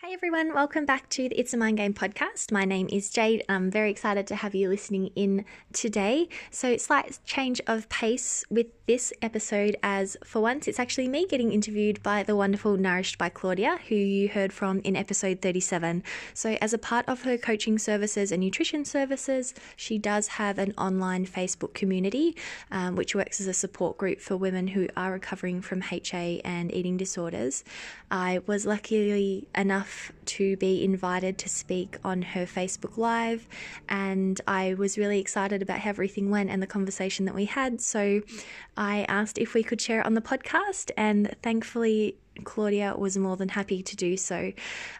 Hey everyone, welcome back to the It's a Mind Game podcast. My name is Jade. I'm very excited to have you listening in today. So, slight change of pace with this episode, as for once, it's actually me getting interviewed by the wonderful Nourished by Claudia, who you heard from in episode 37. So, as a part of her coaching services and nutrition services, she does have an online Facebook community, um, which works as a support group for women who are recovering from HA and eating disorders. I was luckily enough enough to be invited to speak on her Facebook Live, and I was really excited about how everything went and the conversation that we had. So I asked if we could share it on the podcast, and thankfully, Claudia was more than happy to do so.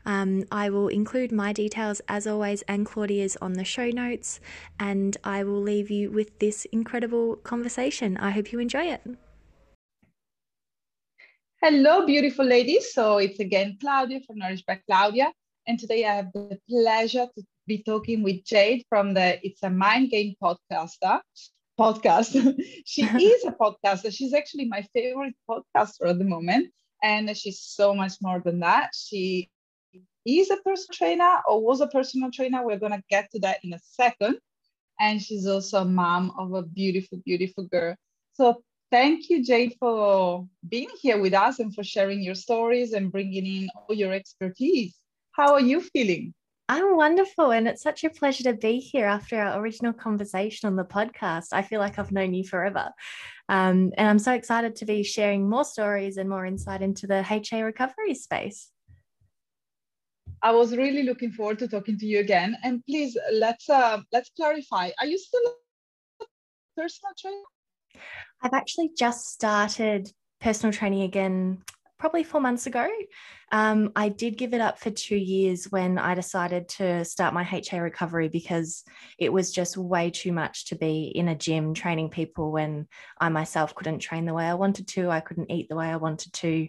Um, I will include my details as always and Claudia's on the show notes, and I will leave you with this incredible conversation. I hope you enjoy it. Hello, beautiful ladies. So it's again Claudia from Nourished by Claudia. And today I have the pleasure to be talking with Jade from the It's a Mind Game podcaster. Podcast. she is a podcaster. She's actually my favorite podcaster at the moment. And she's so much more than that. She is a personal trainer or was a personal trainer. We're going to get to that in a second. And she's also a mom of a beautiful, beautiful girl. So Thank you, Jade, for being here with us and for sharing your stories and bringing in all your expertise. How are you feeling? I'm wonderful, and it's such a pleasure to be here after our original conversation on the podcast. I feel like I've known you forever. Um, and I'm so excited to be sharing more stories and more insight into the HA recovery space. I was really looking forward to talking to you again. And please let's uh, let's clarify. Are you still a personal trainer? I've actually just started personal training again probably four months ago. Um, I did give it up for two years when I decided to start my HA recovery because it was just way too much to be in a gym training people when I myself couldn't train the way I wanted to. I couldn't eat the way I wanted to.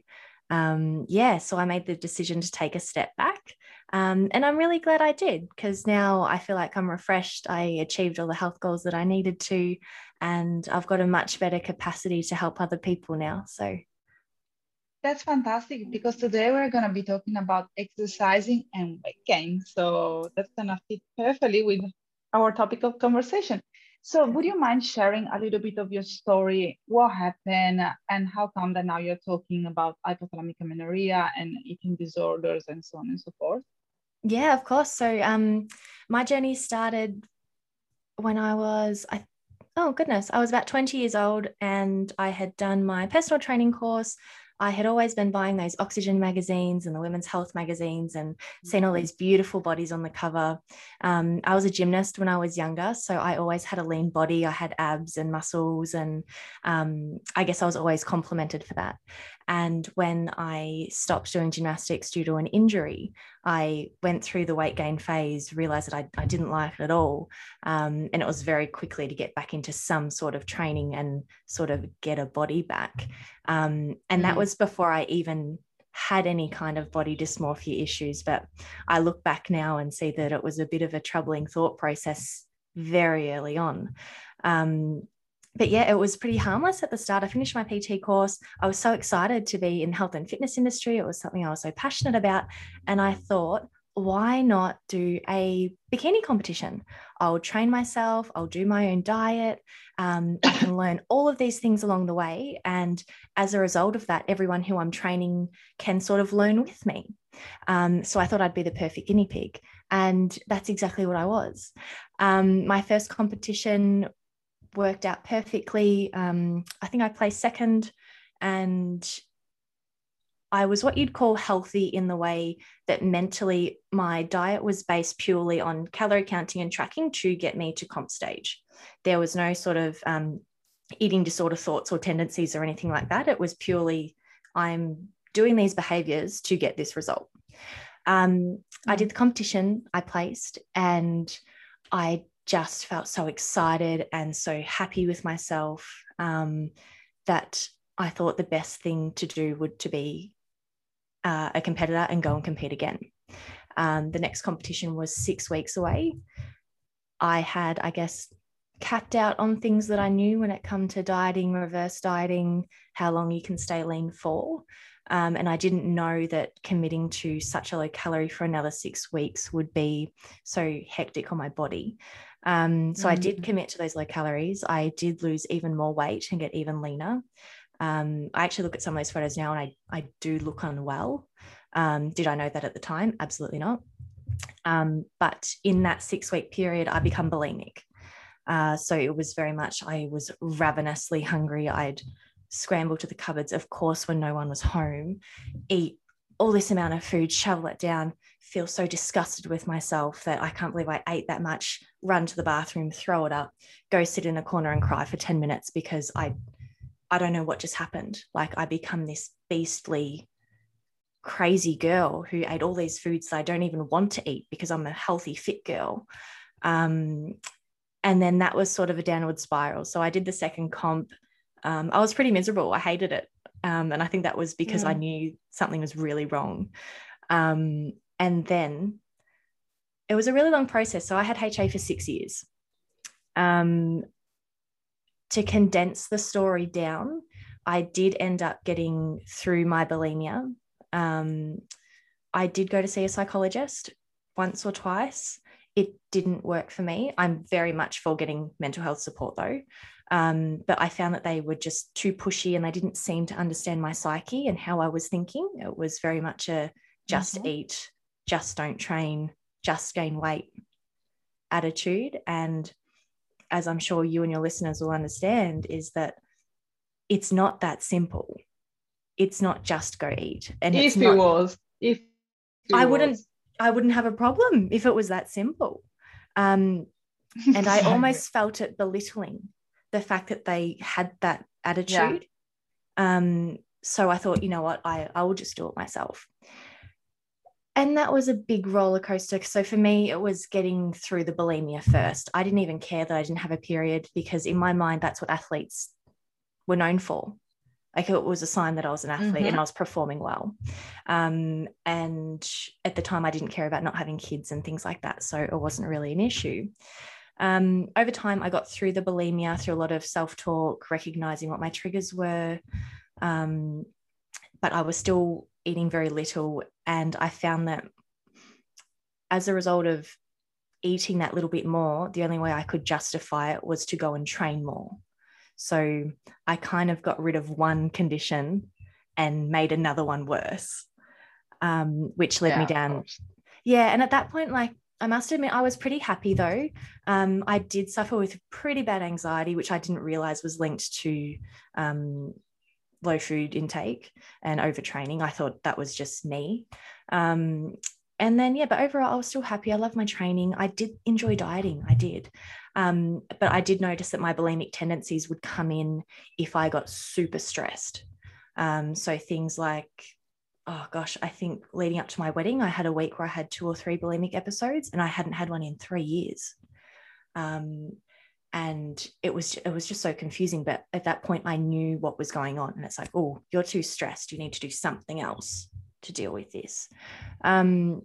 Um, yeah, so I made the decision to take a step back. Um, and I'm really glad I did because now I feel like I'm refreshed. I achieved all the health goals that I needed to and I've got a much better capacity to help other people now. So that's fantastic because today we're going to be talking about exercising and weight gain. So that's going to fit perfectly with our topic of conversation. So would you mind sharing a little bit of your story? What happened and how come that now you're talking about hypothalamic amenorrhea and eating disorders and so on and so forth? Yeah, of course. So um my journey started when I was I oh goodness, I was about 20 years old and I had done my personal training course. I had always been buying those oxygen magazines and the women's health magazines and seen all mm-hmm. these beautiful bodies on the cover. Um, I was a gymnast when I was younger, so I always had a lean body. I had abs and muscles, and um, I guess I was always complimented for that. And when I stopped doing gymnastics due to an injury, I went through the weight gain phase, realized that I, I didn't like it at all. Um, and it was very quickly to get back into some sort of training and sort of get a body back. Um, and mm-hmm. that was before I even had any kind of body dysmorphia issues. But I look back now and see that it was a bit of a troubling thought process very early on. Um, but yeah, it was pretty harmless at the start. I finished my PT course. I was so excited to be in health and fitness industry. It was something I was so passionate about. And I thought, why not do a bikini competition? I'll train myself, I'll do my own diet, um, I can learn all of these things along the way. And as a result of that, everyone who I'm training can sort of learn with me. Um, so I thought I'd be the perfect guinea pig. And that's exactly what I was. Um, my first competition worked out perfectly. Um, I think I placed second, and I was what you'd call healthy in the way that mentally my diet was based purely on calorie counting and tracking to get me to comp stage. There was no sort of um, eating disorder thoughts or tendencies or anything like that. It was purely, I'm doing these behaviors to get this result. Um, I did the competition, I placed, and I just felt so excited and so happy with myself um, that I thought the best thing to do would to be uh, a competitor and go and compete again. Um, the next competition was six weeks away. I had, I guess, capped out on things that I knew when it come to dieting, reverse dieting, how long you can stay lean for. Um, and I didn't know that committing to such a low calorie for another six weeks would be so hectic on my body. Um, so mm-hmm. I did mm. commit to those low calories. I did lose even more weight and get even leaner. Um, I actually look at some of those photos now and I, I do look unwell. Um, did I know that at the time? Absolutely not. Um, but in that six week period, I become bulimic. Uh, so it was very much, I was ravenously hungry. I'd scramble to the cupboards, of course, when no one was home, eat all this amount of food, shovel it down, feel so disgusted with myself that I can't believe I ate that much, run to the bathroom, throw it up, go sit in a corner and cry for 10 minutes because I I don't know what just happened. Like I become this beastly crazy girl who ate all these foods that I don't even want to eat because I'm a healthy, fit girl. Um, and then that was sort of a downward spiral. So I did the second comp. Um, I was pretty miserable. I hated it. Um, and I think that was because mm. I knew something was really wrong. Um, and then it was a really long process. So I had HA for six years. Um, to condense the story down, I did end up getting through my bulimia um, I did go to see a psychologist once or twice. It didn't work for me. I'm very much for getting mental health support though. Um, but I found that they were just too pushy and they didn't seem to understand my psyche and how I was thinking. It was very much a just mm-hmm. eat, just don't train, just gain weight attitude. And as I'm sure you and your listeners will understand, is that it's not that simple it's not just go eat. And if it was, if it I wouldn't, I wouldn't have a problem if it was that simple. Um, and I almost felt it belittling the fact that they had that attitude. Yeah. Um, so I thought, you know what, I, I will just do it myself. And that was a big roller coaster. So for me, it was getting through the bulimia first. I didn't even care that I didn't have a period because in my mind, that's what athletes were known for like it was a sign that I was an athlete mm-hmm. and I was performing well. Um, and at the time, I didn't care about not having kids and things like that. So it wasn't really an issue. Um, over time, I got through the bulimia through a lot of self talk, recognizing what my triggers were. Um, but I was still eating very little. And I found that as a result of eating that little bit more, the only way I could justify it was to go and train more. So I kind of got rid of one condition and made another one worse, um, which led yeah, me down. Yeah. And at that point, like, I must admit, I was pretty happy though. Um, I did suffer with pretty bad anxiety, which I didn't realize was linked to um, low food intake and overtraining. I thought that was just me. Um, and then yeah but overall i was still happy i love my training i did enjoy dieting i did um, but i did notice that my bulimic tendencies would come in if i got super stressed um, so things like oh gosh i think leading up to my wedding i had a week where i had two or three bulimic episodes and i hadn't had one in three years um, and it was it was just so confusing but at that point i knew what was going on and it's like oh you're too stressed you need to do something else to deal with this. Um,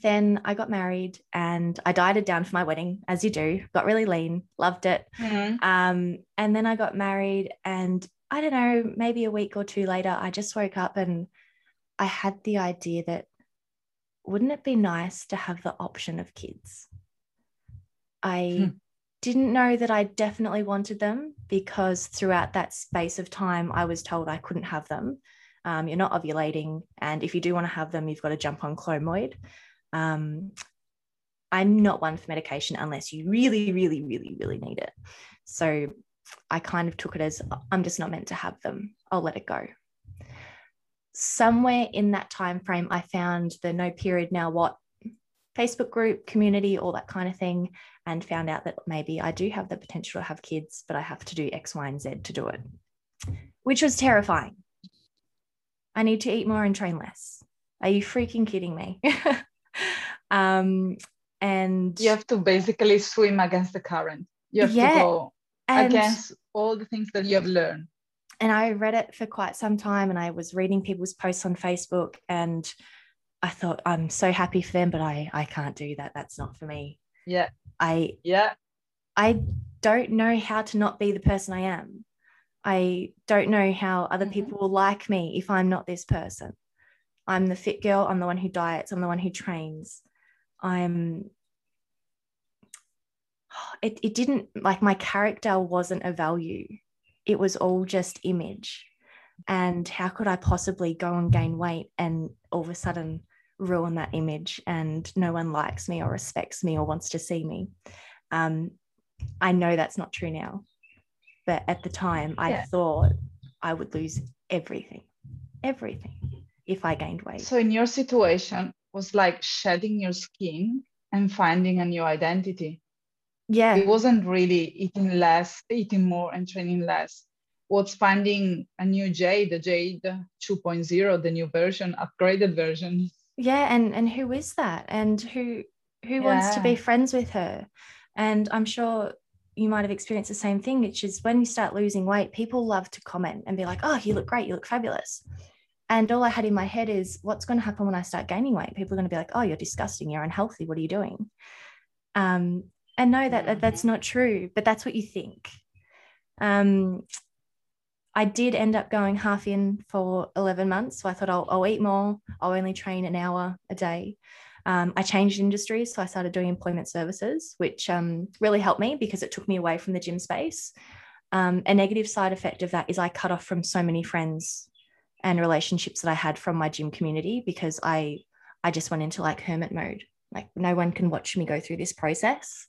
then I got married and I dieted down for my wedding, as you do, got really lean, loved it. Mm-hmm. Um, and then I got married, and I don't know, maybe a week or two later, I just woke up and I had the idea that wouldn't it be nice to have the option of kids? I hmm. didn't know that I definitely wanted them because throughout that space of time, I was told I couldn't have them um, you're not ovulating, and if you do want to have them, you've got to jump on Clomid. Um, I'm not one for medication unless you really, really, really, really need it. So I kind of took it as I'm just not meant to have them. I'll let it go. Somewhere in that time frame, I found the no period now what Facebook group, community, all that kind of thing, and found out that maybe I do have the potential to have kids, but I have to do X, Y, and Z to do it, which was terrifying I need to eat more and train less. Are you freaking kidding me? um, and you have to basically swim against the current. You have yeah, to go against all the things that you have learned. And I read it for quite some time and I was reading people's posts on Facebook and I thought I'm so happy for them, but I I can't do that. That's not for me. Yeah. I yeah. I don't know how to not be the person I am. I don't know how other mm-hmm. people will like me if I'm not this person. I'm the fit girl. I'm the one who diets. I'm the one who trains. I'm. It, it didn't like my character wasn't a value. It was all just image. And how could I possibly go and gain weight and all of a sudden ruin that image and no one likes me or respects me or wants to see me? Um, I know that's not true now. But at the time, I yeah. thought I would lose everything, everything if I gained weight. So, in your situation, was like shedding your skin and finding a new identity. Yeah. It wasn't really eating less, eating more, and training less. What's finding a new Jade, the Jade 2.0, the new version, upgraded version. Yeah, and and who is that? And who who yeah. wants to be friends with her? And I'm sure you might have experienced the same thing, which is when you start losing weight, people love to comment and be like, oh, you look great, you look fabulous. And all I had in my head is, what's going to happen when I start gaining weight? People are going to be like, oh, you're disgusting, you're unhealthy, what are you doing? Um, no, that, that that's not true, but that's what you think. Um, I did end up going half in for 11 months. So I thought I'll, I'll eat more, I'll only train an hour a day. Um, I changed industries, so I started doing employment services, which um, really helped me because it took me away from the gym space. Um, a negative side effect of that is I cut off from so many friends and relationships that I had from my gym community because I I just went into like hermit mode. Like no one can watch me go through this process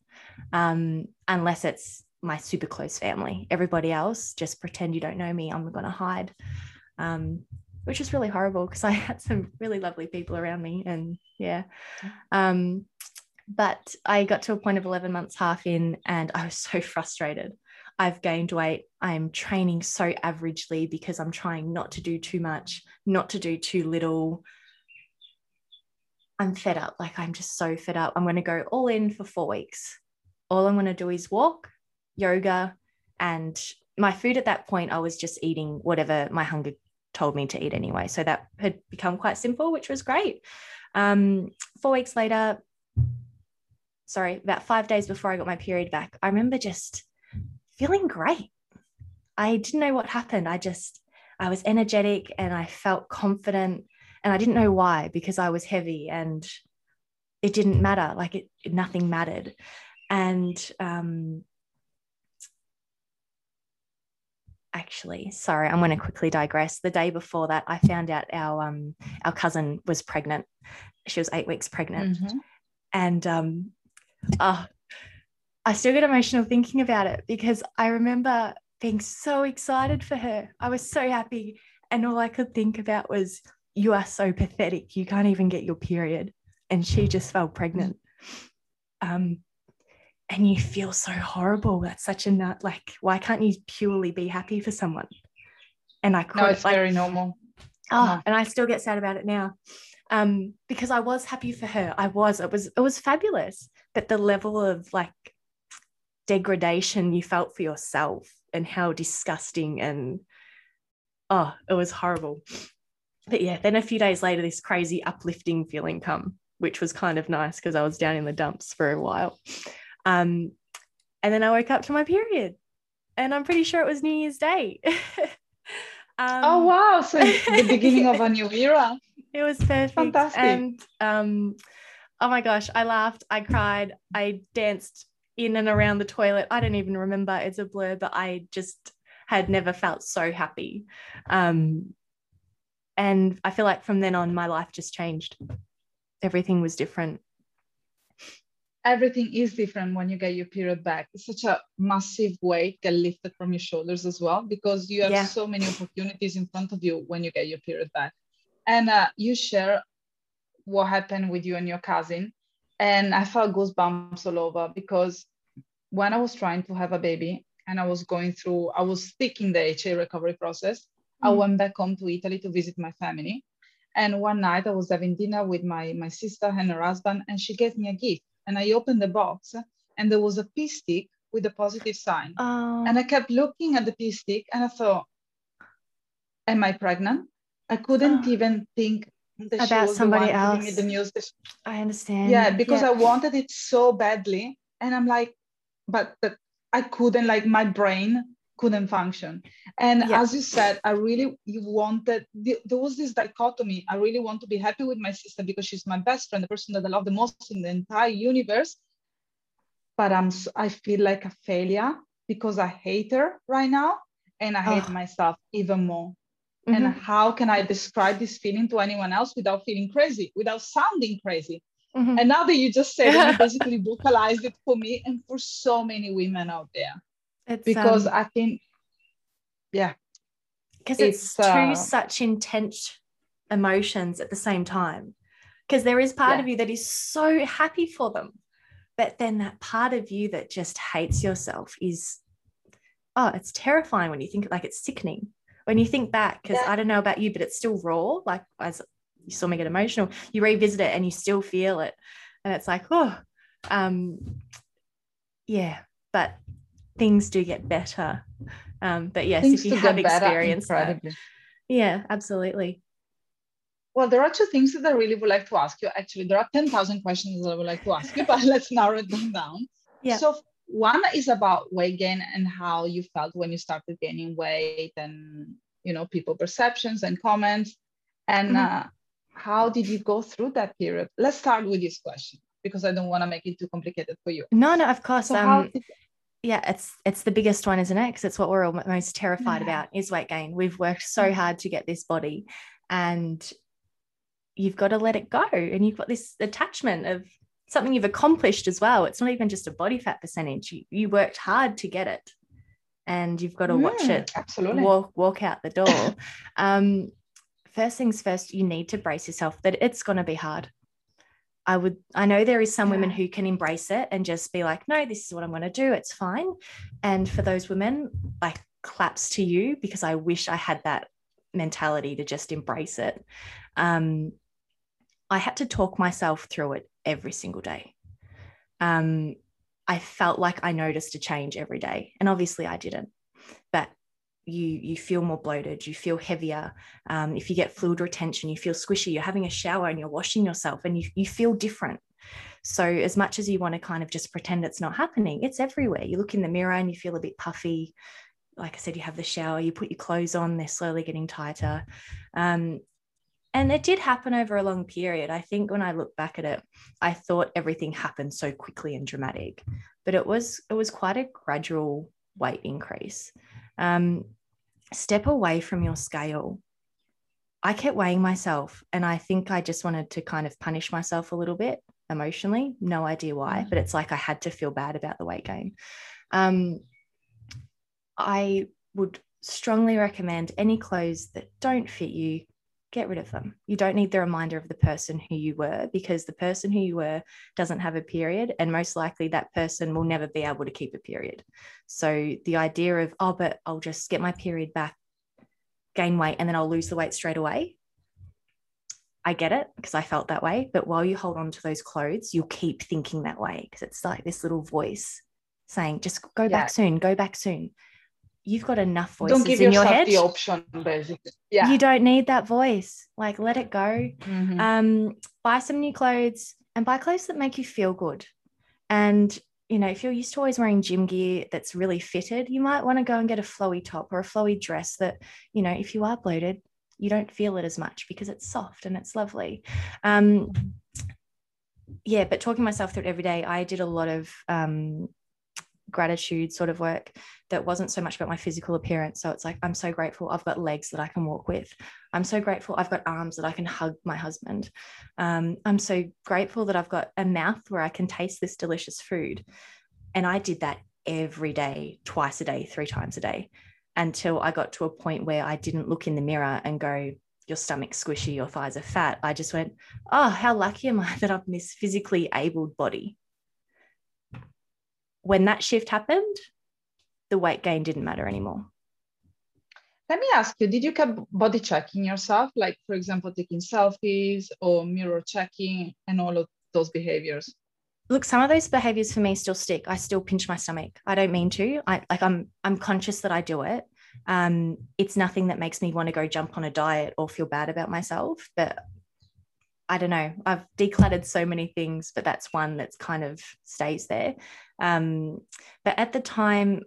um, unless it's my super close family. Everybody else just pretend you don't know me. I'm going to hide. Um, which was really horrible because I had some really lovely people around me. And yeah. Um, but I got to a point of 11 months half in and I was so frustrated. I've gained weight. I'm training so averagely because I'm trying not to do too much, not to do too little. I'm fed up. Like, I'm just so fed up. I'm going to go all in for four weeks. All I'm going to do is walk, yoga, and my food at that point, I was just eating whatever my hunger told me to eat anyway. So that had become quite simple, which was great. Um, four weeks later, sorry, about five days before I got my period back, I remember just feeling great. I didn't know what happened. I just, I was energetic and I felt confident. And I didn't know why because I was heavy and it didn't matter. Like it, nothing mattered. And um, actually sorry i'm going to quickly digress. The day before that i found out our um our cousin was pregnant. She was eight weeks pregnant. Mm-hmm. and um oh, i still get emotional thinking about it because i remember being so excited for her. I was so happy. And all i could think about was you are so pathetic. You can't even get your period. And she just fell pregnant. Um and you feel so horrible. That's such a nut. Like, why can't you purely be happy for someone? And I could, no, it's like, very normal. Oh, no. and I still get sad about it now, um, because I was happy for her. I was. It was. It was fabulous. But the level of like degradation you felt for yourself and how disgusting and oh, it was horrible. But yeah, then a few days later, this crazy uplifting feeling come, which was kind of nice because I was down in the dumps for a while. Um, and then I woke up to my period, and I'm pretty sure it was New Year's Day. um, oh wow! So the beginning of a new era. It was perfect. Fantastic. And um, oh my gosh, I laughed, I cried, I danced in and around the toilet. I don't even remember; it's a blur, but I just had never felt so happy. Um, and I feel like from then on, my life just changed. Everything was different everything is different when you get your period back. It's such a massive weight get lifted from your shoulders as well because you have yeah. so many opportunities in front of you when you get your period back. And uh, you share what happened with you and your cousin, and I felt goosebumps all over because when I was trying to have a baby and I was going through, I was sticking the HA recovery process. Mm. I went back home to Italy to visit my family. And one night I was having dinner with my, my sister and her husband, and she gave me a gift and I opened the box and there was a pee stick with a positive sign. Oh. And I kept looking at the pee stick and I thought, Am I pregnant? I couldn't oh. even think about somebody else. the news. I understand. Yeah, because yeah. I wanted it so badly. And I'm like, but but I couldn't like my brain couldn't function. And Yeah. as you said, I really you wanted there was this dichotomy. I really want to be happy with my sister because she's my best friend, the person that I love the most in the entire universe. But I'm i feel like a failure because I hate her right now and I hate Oh. myself even more. Mhm. And how can I describe this feeling to anyone else without feeling crazy, without sounding crazy? Mhm. And now that you just said it, you basically vocalized it for me and for so many women out there. It's, Because um, I think, yeah, because it's, it's, two uh, such intense emotions at the same time. Because there is part Yeah. of you that is so happy for them but then that part of you that just hates yourself is oh it's terrifying when you think like it's sickening. When you think back because Yeah. i don't know about you but it's still raw like as you saw me get emotional. You revisit it and you still feel it. And it's like oh um yeah. But things do get better um but yes things if you have experienced that yeah, absolutely. Well, there are two things that I really would like to ask you. Actually, there are 10,000 questions that I would like to ask you, but let's narrow them down. Yeah. So one is about weight gain and how you felt when you started gaining weight and, you know, people perceptions and comments. And Mhm. uh, how did you go through that period? Let's start with this question because I don't want to make it too complicated for you. No, no, of course. So um, did, yeah, it's it's the biggest one, isn't it? Because it's what we're all most terrified Yeah. about is weight gain. We've worked so Mhm. hard to get this body, and you've got to let it go. And you've got this attachment of something you've accomplished as well. It's not even just a body fat percentage. You, you worked hard to get it, and you've got to watch Mm, it Absolutely. walk walk out the door. um, first things first, you need to brace yourself that it's going to be hard. I would, I know there is some women who can embrace it and just be like, no, this is what I'm going to do. It's fine. And for those women, like claps to you because I wish I had that mentality to just embrace it. Um, I had to talk myself through it every single day. Um, I felt like I noticed a change every day, and obviously I didn't. But you you feel more bloated, you feel heavier. Um, if you get fluid retention, you feel squishy. You're having a shower and you're washing yourself, and you you feel different. So as much as you want to kind of just pretend it's not happening, it's everywhere. You look in the mirror and you feel a bit puffy. Like I said, you have the shower, you put your clothes on, they're slowly getting tighter. Um, and it did happen over a long period. I think when I look back at it, I thought everything happened so quickly and dramatic, but it was it was quite a gradual weight increase. Um, step away from your scale. I kept weighing myself, and I think I just wanted to kind of punish myself a little bit emotionally. No idea why, Mm. but it's like I had to feel bad about the weight gain. Um, I would strongly recommend any clothes that don't fit you, get rid of them. You don't need the reminder of the person who you were because the person who you were doesn't have a period, and most likely that person will never be able to keep a period. So the idea of, oh, but I'll just get my period back, gain weight, and then I'll lose the weight straight away. I get it because I felt that way. But while you hold on to those clothes, you'll keep thinking that way because it's like this little voice saying, just go Yeah. back soon, go back soon. You've got enough voices Don't give in your yourself head. the option, basically. Yeah. You don't need that voice. Like, let it go. Mhm. Um, buy some new clothes and buy clothes that make you feel good. And you know, if you're used to always wearing gym gear that's really fitted, you might want to go and get a flowy top or a flowy dress that, you know, if you are bloated, you don't feel it as much because it's soft and it's lovely. Um, yeah, but talking myself through it every day, I did a lot of um, gratitude sort of work that wasn't so much about my physical appearance. So it's like, I'm so grateful I've got legs that I can walk with. I'm so grateful I've got arms that I can hug my husband. Um, I'm so grateful that I've got a mouth where I can taste this delicious food. And I did that every day, twice a day, three times a day, until I got to a point where I didn't look in the mirror and go, your stomach's squishy, your thighs are fat. I just went, oh, how lucky am I that I'm this physically abled body? When that shift happened, the weight gain didn't matter anymore. Let me ask you, did you keep body checking yourself? Like, for example, taking selfies or mirror checking and all of those behaviors? look some of those behaviors for me still stick i still pinch my stomach i don't mean to i like i'm i'm conscious that i do it um it's nothing that makes me want to go jump on a diet or feel bad about myself but i don't know i've decluttered so many things but that's one that's kind of stays there um but at the time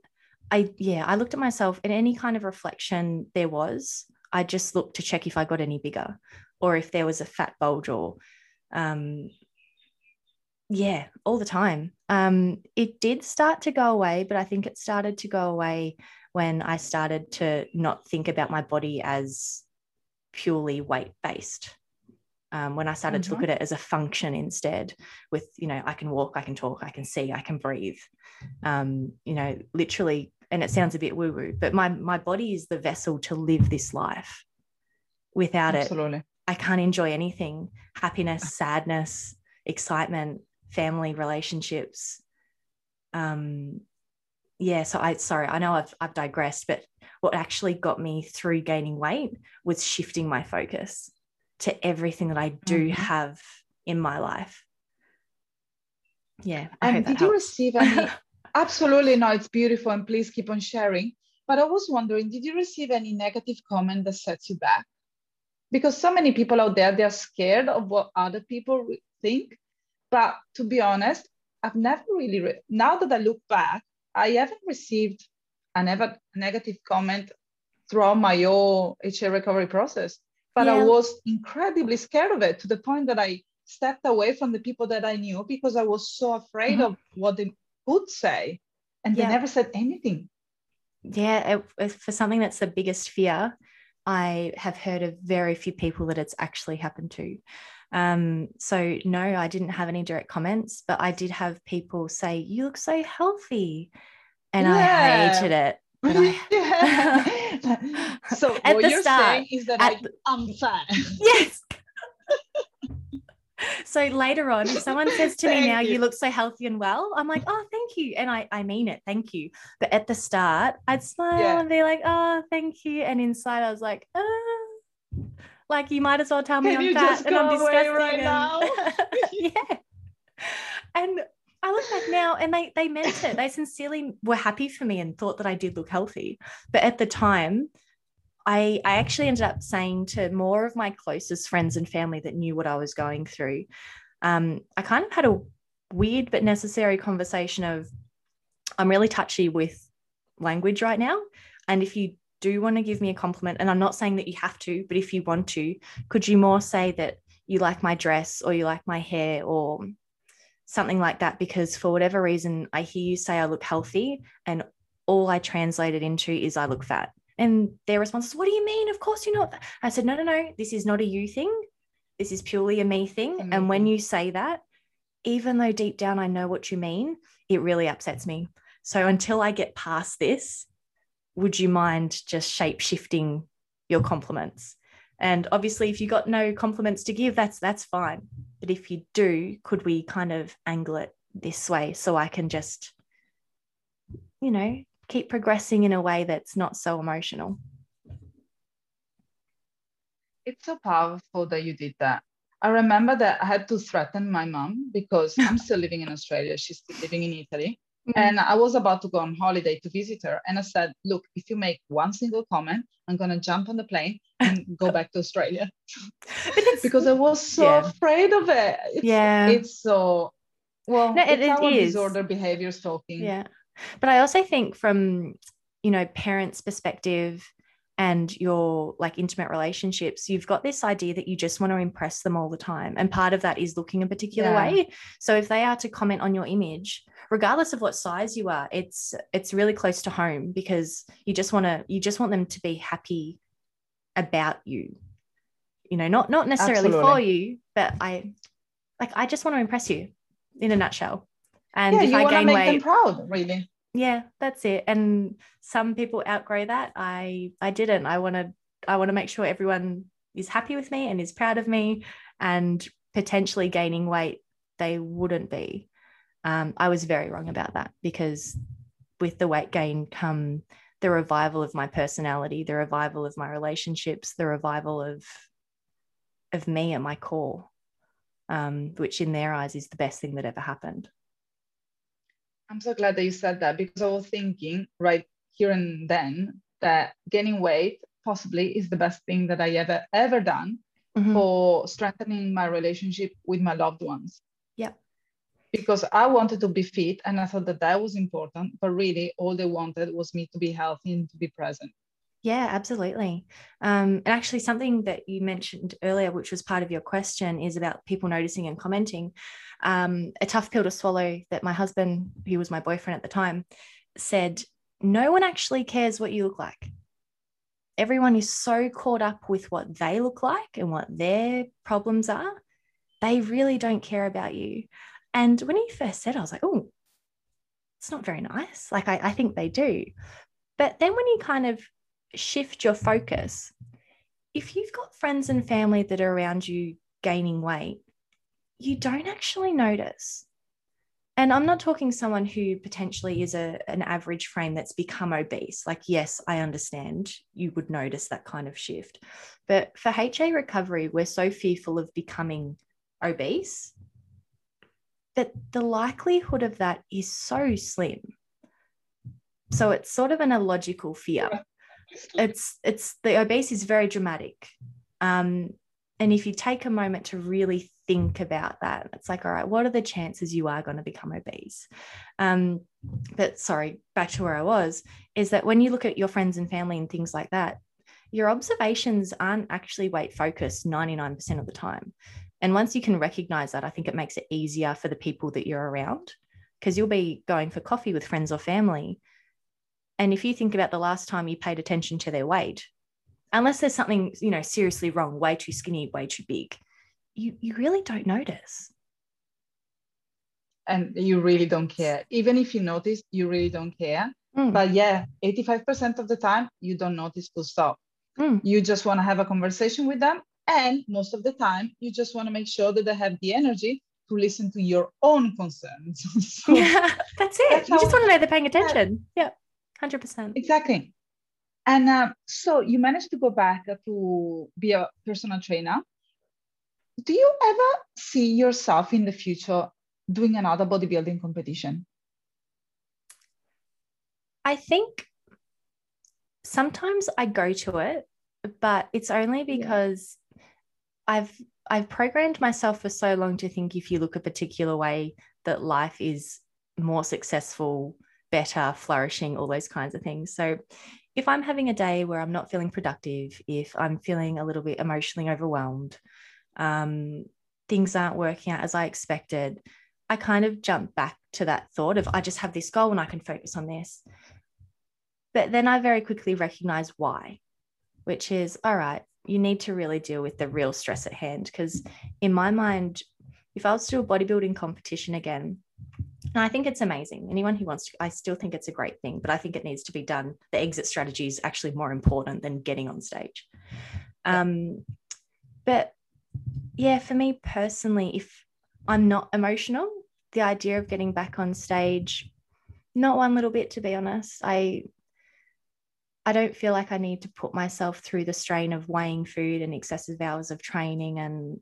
I yeah, I looked at myself and any kind of reflection there was, I just looked to check if I got any bigger or if there was a fat bulge or um yeah, all the time. Um it did start to go away, but I think it started to go away when I started to not think about my body as purely weight based. Um, when I started mm-hmm. to look mm-hmm. at it as a function instead, with, you know, I can walk, I can talk, I can see, I can breathe. Um, you know, literally and it sounds a bit woo woo, but my my body is the vessel to live this life. Without Absolutely. it, I can't enjoy anything. Happiness, sadness, excitement, family relationships. Um, yeah. So I sorry, I know I've I've digressed, but what actually got me through gaining weight was shifting my focus to everything that I do mm-hmm. have in my life. Yeah. I and did you receive any Absolutely. No, it's beautiful. And please keep on sharing. But I was wondering, did you receive any negative comment that sets you back? Because so many people out there, they're scared of what other people think. But to be honest, I've never really, re- now that I look back, I haven't received a never negative comment throughout my whole HA recovery process. But yeah. I was incredibly scared of it to the point that I stepped away from the people that I knew because I was so afraid mm-hmm. of what they would say and yeah. they never said anything yeah it, for something that's the biggest fear i have heard of very few people that it's actually happened to um, so no i didn't have any direct comments but i did have people say you look so healthy and yeah. i hated it I... so at what the you're start, saying is that I, am fat yes so later on, if someone says to me now, you. you. look so healthy and well, I'm like, oh, thank you. And I, I mean it, thank you. But at the start, I'd smile yeah. and be like, oh, thank you. And inside, I was like, oh, like you might as well tell me Can I'm fat and I'm disgusting. Right and... yeah. And look back now and they they meant it. They sincerely were happy for me and thought that I did look healthy. But at the time, I, I actually ended up saying to more of my closest friends and family that knew what I was going through, um, I kind of had a weird but necessary conversation of I'm really touchy with language right now. And if you do want to give me a compliment, and I'm not saying that you have to, but if you want to, could you more say that you like my dress or you like my hair or something like that? Because for whatever reason, I hear you say I look healthy, and all I translated into is I look fat. And their response is, What do you mean? Of course you're not. I said, No, no, no. This is not a you thing. This is purely a me thing. Amazing. And when you say that, even though deep down I know what you mean, it really upsets me. So until I get past this, would you mind just shape shifting your compliments? And obviously, if you got no compliments to give, that's that's fine. But if you do, could we kind of angle it this way so I can just, you know, keep progressing in a way that's not so emotional. It's so powerful that you did that. I remember that I had to threaten my mom because I'm still living in Australia. She's still living in Italy. Mm-hmm. And I was about to go on holiday to visit her. And I said, Look, if you make one single comment, I'm going to jump on the plane and go back to Australia. because I was so yeah. afraid of it. It's, yeah. It's so, well, no, it, it's it is. disorder behaviors talking. Yeah. But I also think from, you know, parents' perspective and your like intimate relationships, you've got this idea that you just want to impress them all the time. And part of that is looking a particular yeah. way. So if they are to comment on your image, regardless of what size you are, it's it's really close to home because you just want to you just want them to be happy about you. You know, not not necessarily Absolutely. for you, but I like I just want to impress you in a nutshell. And yeah, if I gain weight, proud, really. Yeah, that's it. And some people outgrow that. I I didn't. I want to I want to make sure everyone is happy with me and is proud of me, and potentially gaining weight they wouldn't be. Um, I was very wrong about that because with the weight gain come the revival of my personality, the revival of my relationships, the revival of of me at my core, um, which in their eyes is the best thing that ever happened. I'm so glad that you said that because I was thinking right here and then that gaining weight possibly is the best thing that I ever ever done mm-hmm. for strengthening my relationship with my loved ones. Yeah. because I wanted to be fit and I thought that that was important, but really all they wanted was me to be healthy and to be present. Yeah, absolutely. Um, and actually, something that you mentioned earlier, which was part of your question, is about people noticing and commenting. Um, a tough pill to swallow that my husband, who was my boyfriend at the time, said, No one actually cares what you look like. Everyone is so caught up with what they look like and what their problems are. They really don't care about you. And when he first said, it, I was like, oh, it's not very nice. Like, I, I think they do. But then when you kind of shift your focus, if you've got friends and family that are around you gaining weight, you don't actually notice. And I'm not talking someone who potentially is a, an average frame that's become obese. Like, yes, I understand you would notice that kind of shift. But for HA recovery, we're so fearful of becoming obese that the likelihood of that is so slim. So it's sort of an illogical fear. It's it's the obese is very dramatic. Um, and if you take a moment to really think about that, it's like, all right, what are the chances you are going to become obese? Um, but sorry, back to where I was, is that when you look at your friends and family and things like that, your observations aren't actually weight focused 99% of the time. And once you can recognize that, I think it makes it easier for the people that you're around because you'll be going for coffee with friends or family. And if you think about the last time you paid attention to their weight, unless there's something, you know, seriously wrong, way too skinny, way too big, you, you really don't notice. And you really don't care. Even if you notice, you really don't care. Mm. But yeah, 85% of the time, you don't notice full stop. Mm. You just want to have a conversation with them and most of the time, you just want to make sure that they have the energy to listen to your own concerns. so yeah, that's it. That's you just want to know they're paying attention. Yeah, yeah 100%. Exactly. And uh, so you managed to go back to be a personal trainer. Do you ever see yourself in the future doing another bodybuilding competition? I think sometimes I go to it, but it's only because I've I've programmed myself for so long to think if you look a particular way that life is more successful, better, flourishing, all those kinds of things. So if I'm having a day where I'm not feeling productive, if I'm feeling a little bit emotionally overwhelmed, um, things aren't working out as I expected, I kind of jump back to that thought of I just have this goal and I can focus on this. But then I very quickly recognize why, which is all right, you need to really deal with the real stress at hand. Because in my mind, if I was to do a bodybuilding competition again, and I think it's amazing. Anyone who wants to, I still think it's a great thing, but I think it needs to be done. The exit strategy is actually more important than getting on stage. Um, but yeah, for me personally, if I'm not emotional, the idea of getting back on stage, not one little bit, to be honest. I I don't feel like I need to put myself through the strain of weighing food and excessive hours of training. And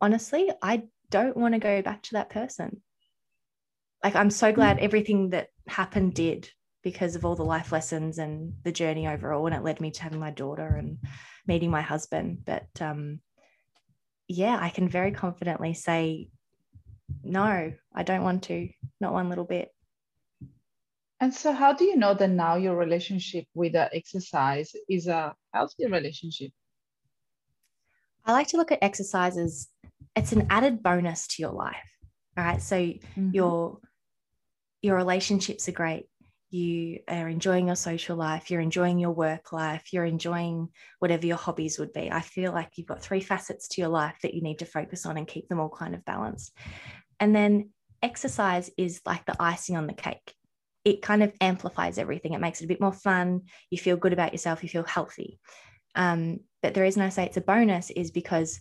honestly, I don't want to go back to that person. Like, I'm so glad mm. everything that happened did because of all the life lessons and the journey overall. And it led me to having my daughter and meeting my husband. But um, yeah, I can very confidently say, no, I don't want to, not one little bit. And so, how do you know that now your relationship with the exercise is a healthy relationship? I like to look at exercise as it's an added bonus to your life. All right. So mm-hmm. your your relationships are great. You are enjoying your social life, you're enjoying your work life, you're enjoying whatever your hobbies would be. I feel like you've got three facets to your life that you need to focus on and keep them all kind of balanced. And then exercise is like the icing on the cake it kind of amplifies everything. It makes it a bit more fun. You feel good about yourself. You feel healthy. Um, but the reason I say it's a bonus is because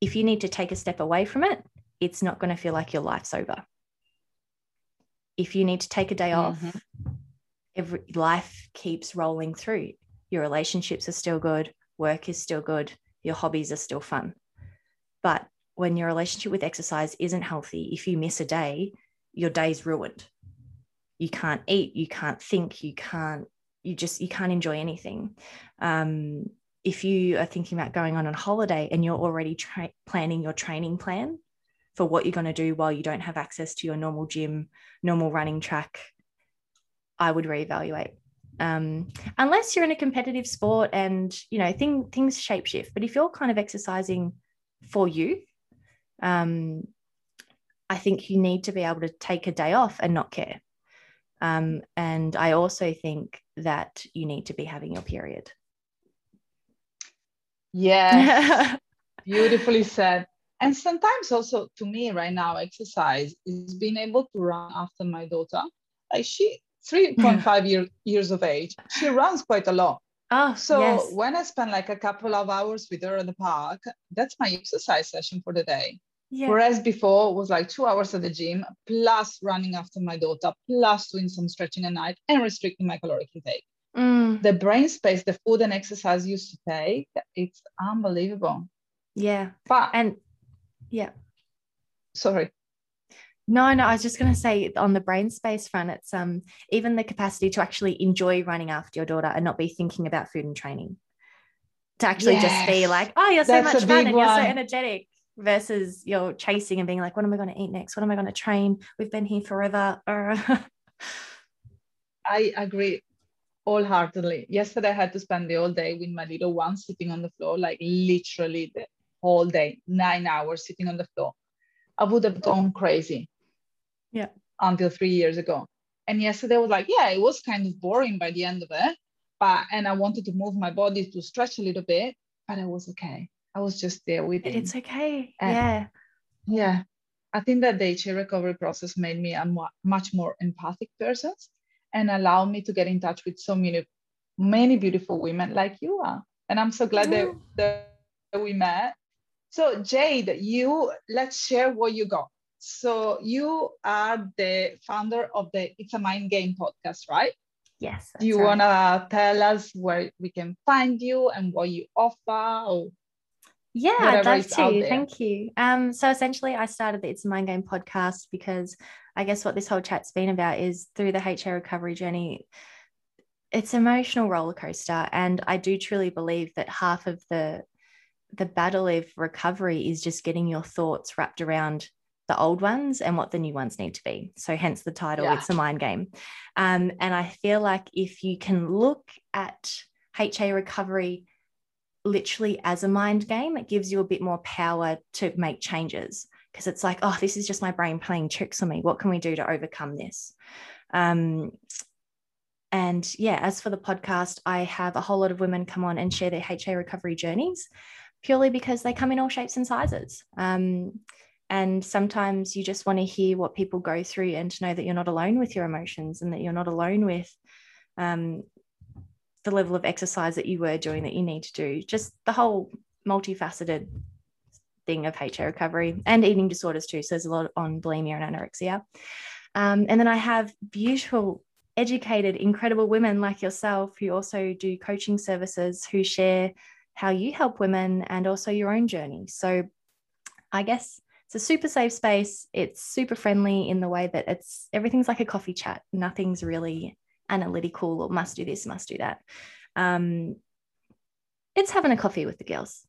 if you need to take a step away from it, it's not going to feel like your life's over. If you need to take a day mm-hmm. off, every life keeps rolling through. Your relationships are still good, work is still good, your hobbies are still fun. But when your relationship with exercise isn't healthy, if you miss a day, your day's ruined you can't eat you can't think you can't you just you can't enjoy anything um, if you are thinking about going on a holiday and you're already tra- planning your training plan for what you're going to do while you don't have access to your normal gym, normal running track, I would reevaluate. Um, unless you're in a competitive sport and you know thing, things shape shift. But if you're kind of exercising for you, um, I think you need to be able to take a day off and not care. Um, and I also think that you need to be having your period. Yeah, beautifully said. And sometimes also to me right now, exercise is being able to run after my daughter. Like she 3.5 year, years of age, she runs quite a lot. Oh, so yes. when I spend like a couple of hours with her in the park, that's my exercise session for the day. Yeah. Whereas before was like two hours at the gym, plus running after my daughter, plus doing some stretching at night and restricting my caloric intake. Mm. The brain space, the food and exercise used to take, it's unbelievable. Yeah. But and yeah. Sorry. No, no, I was just going to say on the brain space front, it's um even the capacity to actually enjoy running after your daughter and not be thinking about food and training. To actually yes. just be like, oh, you're so much fun and one. you're so energetic versus you're chasing and being like, what am I going to eat next? What am I going to train? We've been here forever. I agree wholeheartedly. Yesterday, I had to spend the whole day with my little one sitting on the floor, like literally the whole day, nine hours sitting on the floor. I would have gone crazy. Yeah. Until three years ago. And yesterday I was like, yeah, it was kind of boring by the end of it. But and I wanted to move my body to stretch a little bit, but I was okay. I was just there with it. It's okay. And yeah. Yeah. I think that the HA recovery process made me a much more empathic person and allowed me to get in touch with so many, many beautiful women like you are. And I'm so glad that, that we met. So Jade, you let's share what you got. So you are the founder of the It's a Mind Game podcast, right? Yes. Do you right. want to tell us where we can find you and what you offer? Yeah, I'd love to. Thank you. Um, so essentially, I started the It's a Mind Game podcast because I guess what this whole chat's been about is through the HA recovery journey, it's emotional roller coaster, and I do truly believe that half of the the battle of recovery is just getting your thoughts wrapped around the old ones and what the new ones need to be. So, hence the title, yeah. It's a Mind Game. Um, and I feel like if you can look at HA recovery literally as a mind game, it gives you a bit more power to make changes because it's like, oh, this is just my brain playing tricks on me. What can we do to overcome this? Um, and yeah, as for the podcast, I have a whole lot of women come on and share their HA recovery journeys purely because they come in all shapes and sizes. Um, and sometimes you just want to hear what people go through and to know that you're not alone with your emotions and that you're not alone with um, the level of exercise that you were doing that you need to do. Just the whole multifaceted thing of HA recovery and eating disorders too. So there's a lot on bulimia and anorexia. Um, and then I have beautiful, educated, incredible women like yourself who also do coaching services who share how you help women and also your own journey. So I guess it's a super safe space. It's super friendly in the way that it's everything's like a coffee chat. Nothing's really analytical or must do this, must do that. Um, it's having a coffee with the girls,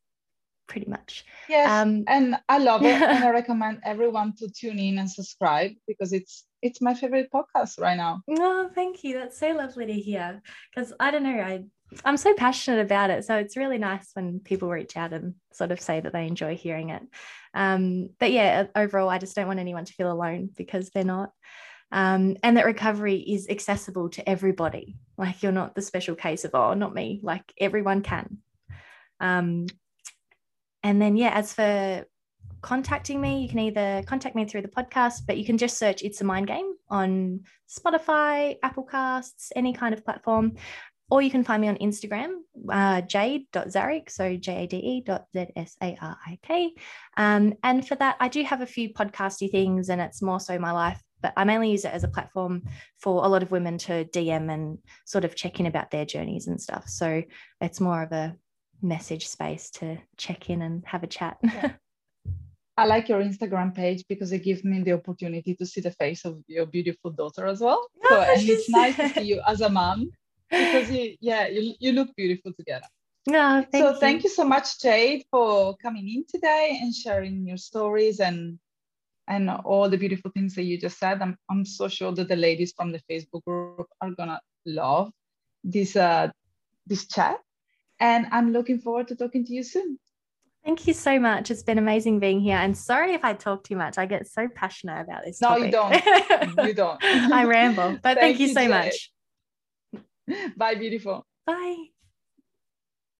pretty much. Yes, um, and I love it, and I recommend everyone to tune in and subscribe because it's it's my favorite podcast right now. Oh, thank you. That's so lovely to hear. Because I don't know, I I'm so passionate about it. So it's really nice when people reach out and sort of say that they enjoy hearing it. Um, but yeah, overall, I just don't want anyone to feel alone because they're not. Um, and that recovery is accessible to everybody. Like you're not the special case of, oh, not me. Like everyone can. Um, and then, yeah, as for contacting me, you can either contact me through the podcast, but you can just search It's a Mind Game on Spotify, Apple Casts, any kind of platform or you can find me on Instagram, uh, jade.zsarik, so J-A-D-E dot Z-S-A-R-I-K. Um, and for that, I do have a few podcasty things and it's more so my life, but I mainly use it as a platform for a lot of women to DM and sort of check in about their journeys and stuff. So it's more of a message space to check in and have a chat. Yeah. I like your Instagram page because it gives me the opportunity to see the face of your beautiful daughter as well. Oh, so, and it's nice to see you as a mom because you, yeah, you, you look beautiful together. No, thank so you. thank you so much, Jade, for coming in today and sharing your stories and and all the beautiful things that you just said. I'm, I'm so sure that the ladies from the Facebook group are gonna love this uh, this chat. And I'm looking forward to talking to you soon. Thank you so much. It's been amazing being here. And sorry if I talk too much. I get so passionate about this. No, topic. you don't. you don't. I ramble. But thank, thank you, you so much. Bye, beautiful. Bye.